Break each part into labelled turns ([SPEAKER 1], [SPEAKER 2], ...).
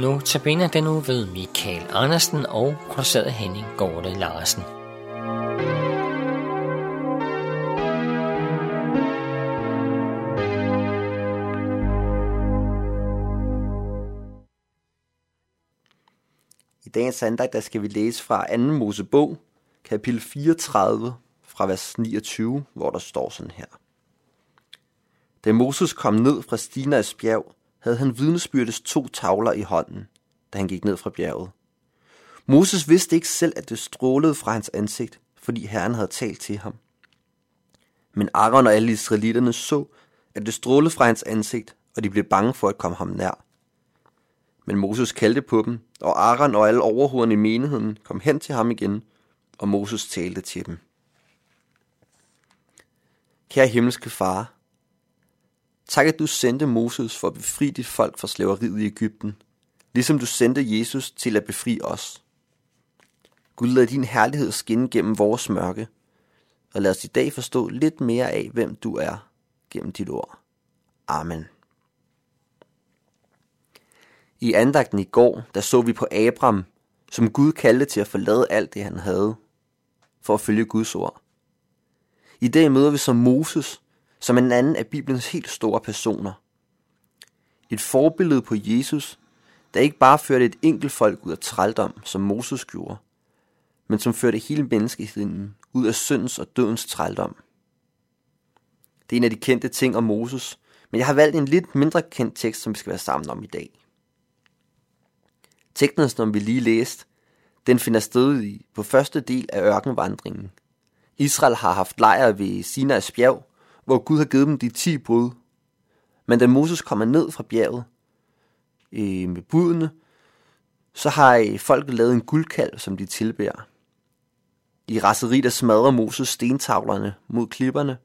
[SPEAKER 1] Nu tabiner den nu ved Michael Andersen og produceret Henning Gorte Larsen.
[SPEAKER 2] I dagens andagt, der skal vi læse fra 2. Mosebog, kapitel 34, fra vers 29, hvor der står sådan her. Da Moses kom ned fra Stinas bjerg, havde han vidnesbyrdes to tavler i hånden, da han gik ned fra bjerget. Moses vidste ikke selv, at det strålede fra hans ansigt, fordi Herren havde talt til ham. Men Aaron og alle israelitterne så, at det strålede fra hans ansigt, og de blev bange for at komme ham nær. Men Moses kaldte på dem, og Aaron og alle overhovederne i menigheden kom hen til ham igen, og Moses talte til dem. Kære himmelske far, tak at du sendte Moses for at befri dit folk fra slaveriet i Ægypten, ligesom du sendte Jesus til at befri os. Gud lad din herlighed skinne gennem vores mørke, og lad os i dag forstå lidt mere af, hvem du er gennem dit ord. Amen. I andagten i går, der så vi på Abram, som Gud kaldte til at forlade alt det, han havde, for at følge Guds ord. I dag møder vi så Moses, som en anden af Bibelens helt store personer. Et forbillede på Jesus, der ikke bare førte et enkelt folk ud af trældom, som Moses gjorde, men som førte hele menneskeheden ud af syndens og dødens trældom. Det er en af de kendte ting om Moses, men jeg har valgt en lidt mindre kendt tekst, som vi skal være sammen om i dag. Teksten, som vi lige læste, den finder sted i på første del af ørkenvandringen. Israel har haft lejr ved Sinais bjerg, hvor Gud har givet dem de ti bud. Men da Moses kommer ned fra bjerget øh, med budene, så har øh, folket lavet en guldkalv, som de tilbærer. I raseri der smadrer Moses stentavlerne mod klipperne,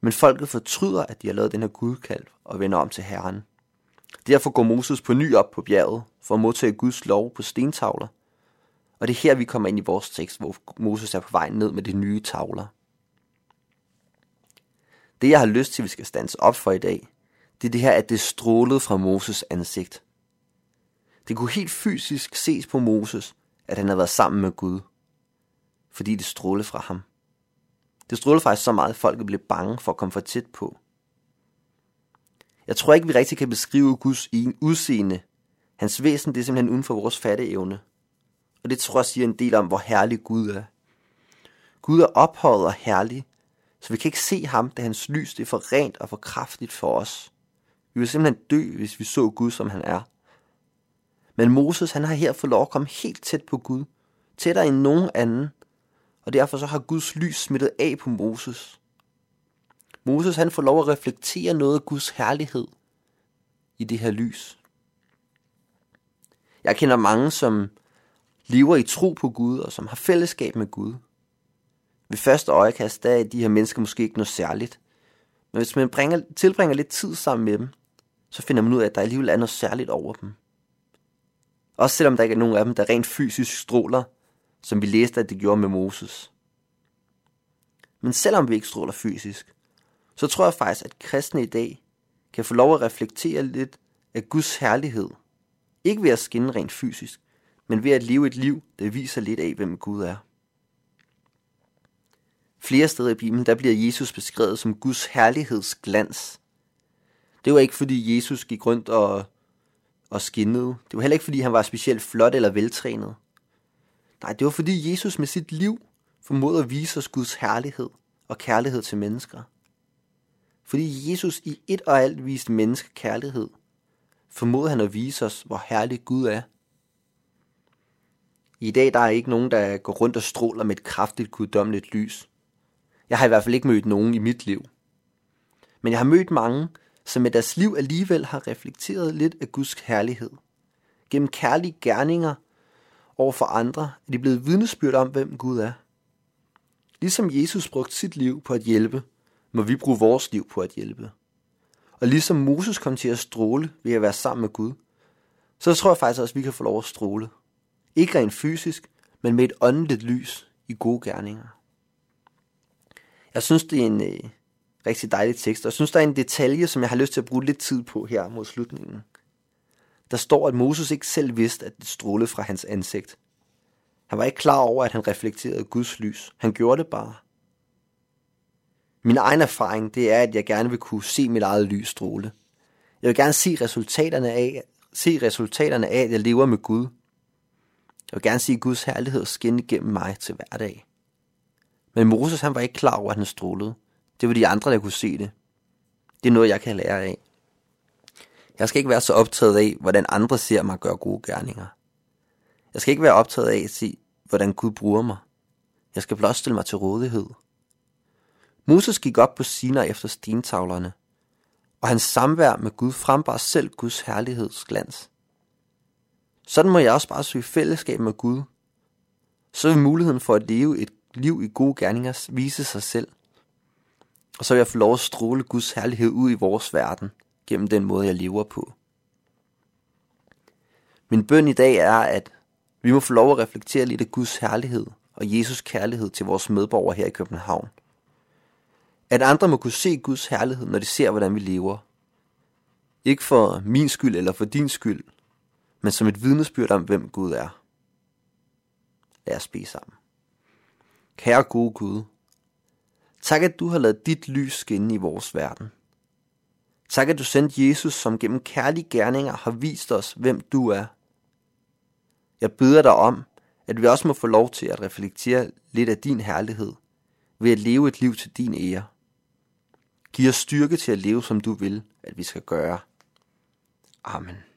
[SPEAKER 2] men folket fortryder, at de har lavet den her guldkalv og vender om til Herren. Derfor går Moses på ny op på bjerget for at modtage Guds lov på stentavler. Og det er her, vi kommer ind i vores tekst, hvor Moses er på vej ned med de nye tavler. Det, jeg har lyst til, vi skal stands op for i dag, det er det her, at det strålede fra Moses ansigt. Det kunne helt fysisk ses på Moses, at han havde været sammen med Gud, fordi det strålede fra ham. Det strålede faktisk så meget, at folket blev bange for at komme for tæt på. Jeg tror ikke, vi rigtig kan beskrive Guds udseende. Hans væsen, det er simpelthen uden for vores fatteevne. Og det tror jeg siger en del om, hvor herlig Gud er. Gud er ophøjet og herlig, så vi kan ikke se ham, da hans lys det er for rent og for kraftigt for os. Vi vil simpelthen dø, hvis vi så Gud, som han er. Men Moses, han har her fået lov at komme helt tæt på Gud, tættere end nogen anden, og derfor så har Guds lys smittet af på Moses. Moses han får lov at reflektere noget af Guds herlighed i det her lys. Jeg kender mange, som lever i tro på Gud og som har fællesskab med Gud. Ved første øjekast, der er de her mennesker måske ikke noget særligt. Men hvis man bringer, tilbringer lidt tid sammen med dem, så finder man ud af, at der alligevel er noget særligt over dem. Også selvom der ikke er nogen af dem, der rent fysisk stråler, som vi læste, at det gjorde med Moses. Men selvom vi ikke stråler fysisk, så tror jeg faktisk, at kristne i dag kan få lov at reflektere lidt af Guds herlighed. Ikke ved at skinne rent fysisk, men ved at leve et liv, der viser lidt af, hvem Gud er. Flere steder i Bibelen, der bliver Jesus beskrevet som Guds herlighedsglans. Det var ikke fordi Jesus gik rundt og, og skinnede. Det var heller ikke fordi han var specielt flot eller veltrænet. Nej, det var fordi Jesus med sit liv formåede at vise os Guds herlighed og kærlighed til mennesker. Fordi Jesus i et og alt viste menneske kærlighed, formåede han at vise os, hvor herlig Gud er. I dag der er ikke nogen, der går rundt og stråler med et kraftigt guddommeligt lys. Jeg har i hvert fald ikke mødt nogen i mit liv. Men jeg har mødt mange, som med deres liv alligevel har reflekteret lidt af Guds herlighed. Gennem kærlige gerninger over for andre er de blevet vidnesbyrd om, hvem Gud er. Ligesom Jesus brugte sit liv på at hjælpe, må vi bruge vores liv på at hjælpe. Og ligesom Moses kom til at stråle ved at være sammen med Gud, så tror jeg faktisk også, at vi kan få lov at stråle. Ikke rent fysisk, men med et åndeligt lys i gode gerninger. Jeg synes, det er en øh, rigtig dejlig tekst, og jeg synes, der er en detalje, som jeg har lyst til at bruge lidt tid på her mod slutningen. Der står, at Moses ikke selv vidste, at det strålede fra hans ansigt. Han var ikke klar over, at han reflekterede Guds lys. Han gjorde det bare. Min egen erfaring, det er, at jeg gerne vil kunne se mit eget lys stråle. Jeg vil gerne se resultaterne af, se resultaterne af, at jeg lever med Gud. Jeg vil gerne se Guds herlighed skinne igennem mig til hverdag. Men Moses han var ikke klar over, at han strålede. Det var de andre, der kunne se det. Det er noget, jeg kan lære af. Jeg skal ikke være så optaget af, hvordan andre ser mig gøre gode gerninger. Jeg skal ikke være optaget af at se, hvordan Gud bruger mig. Jeg skal blot stille mig til rådighed. Moses gik op på Sinai efter stentavlerne, og hans samvær med Gud frembar selv Guds herlighedsglans. Sådan må jeg også bare søge fællesskab med Gud. Så vil muligheden for at leve et liv i gode gerninger vise sig selv. Og så vil jeg få lov at stråle Guds herlighed ud i vores verden, gennem den måde, jeg lever på. Min bøn i dag er, at vi må få lov at reflektere lidt af Guds herlighed og Jesus kærlighed til vores medborgere her i København. At andre må kunne se Guds herlighed, når de ser, hvordan vi lever. Ikke for min skyld eller for din skyld, men som et vidnesbyrd om, hvem Gud er. Lad os bede sammen. Kære gode Gud, tak at du har lavet dit lys skinne i vores verden. Tak at du sendte Jesus, som gennem kærlige gerninger har vist os, hvem du er. Jeg beder dig om, at vi også må få lov til at reflektere lidt af din herlighed, ved at leve et liv til din ære. Giv os styrke til at leve, som du vil, at vi skal gøre. Amen.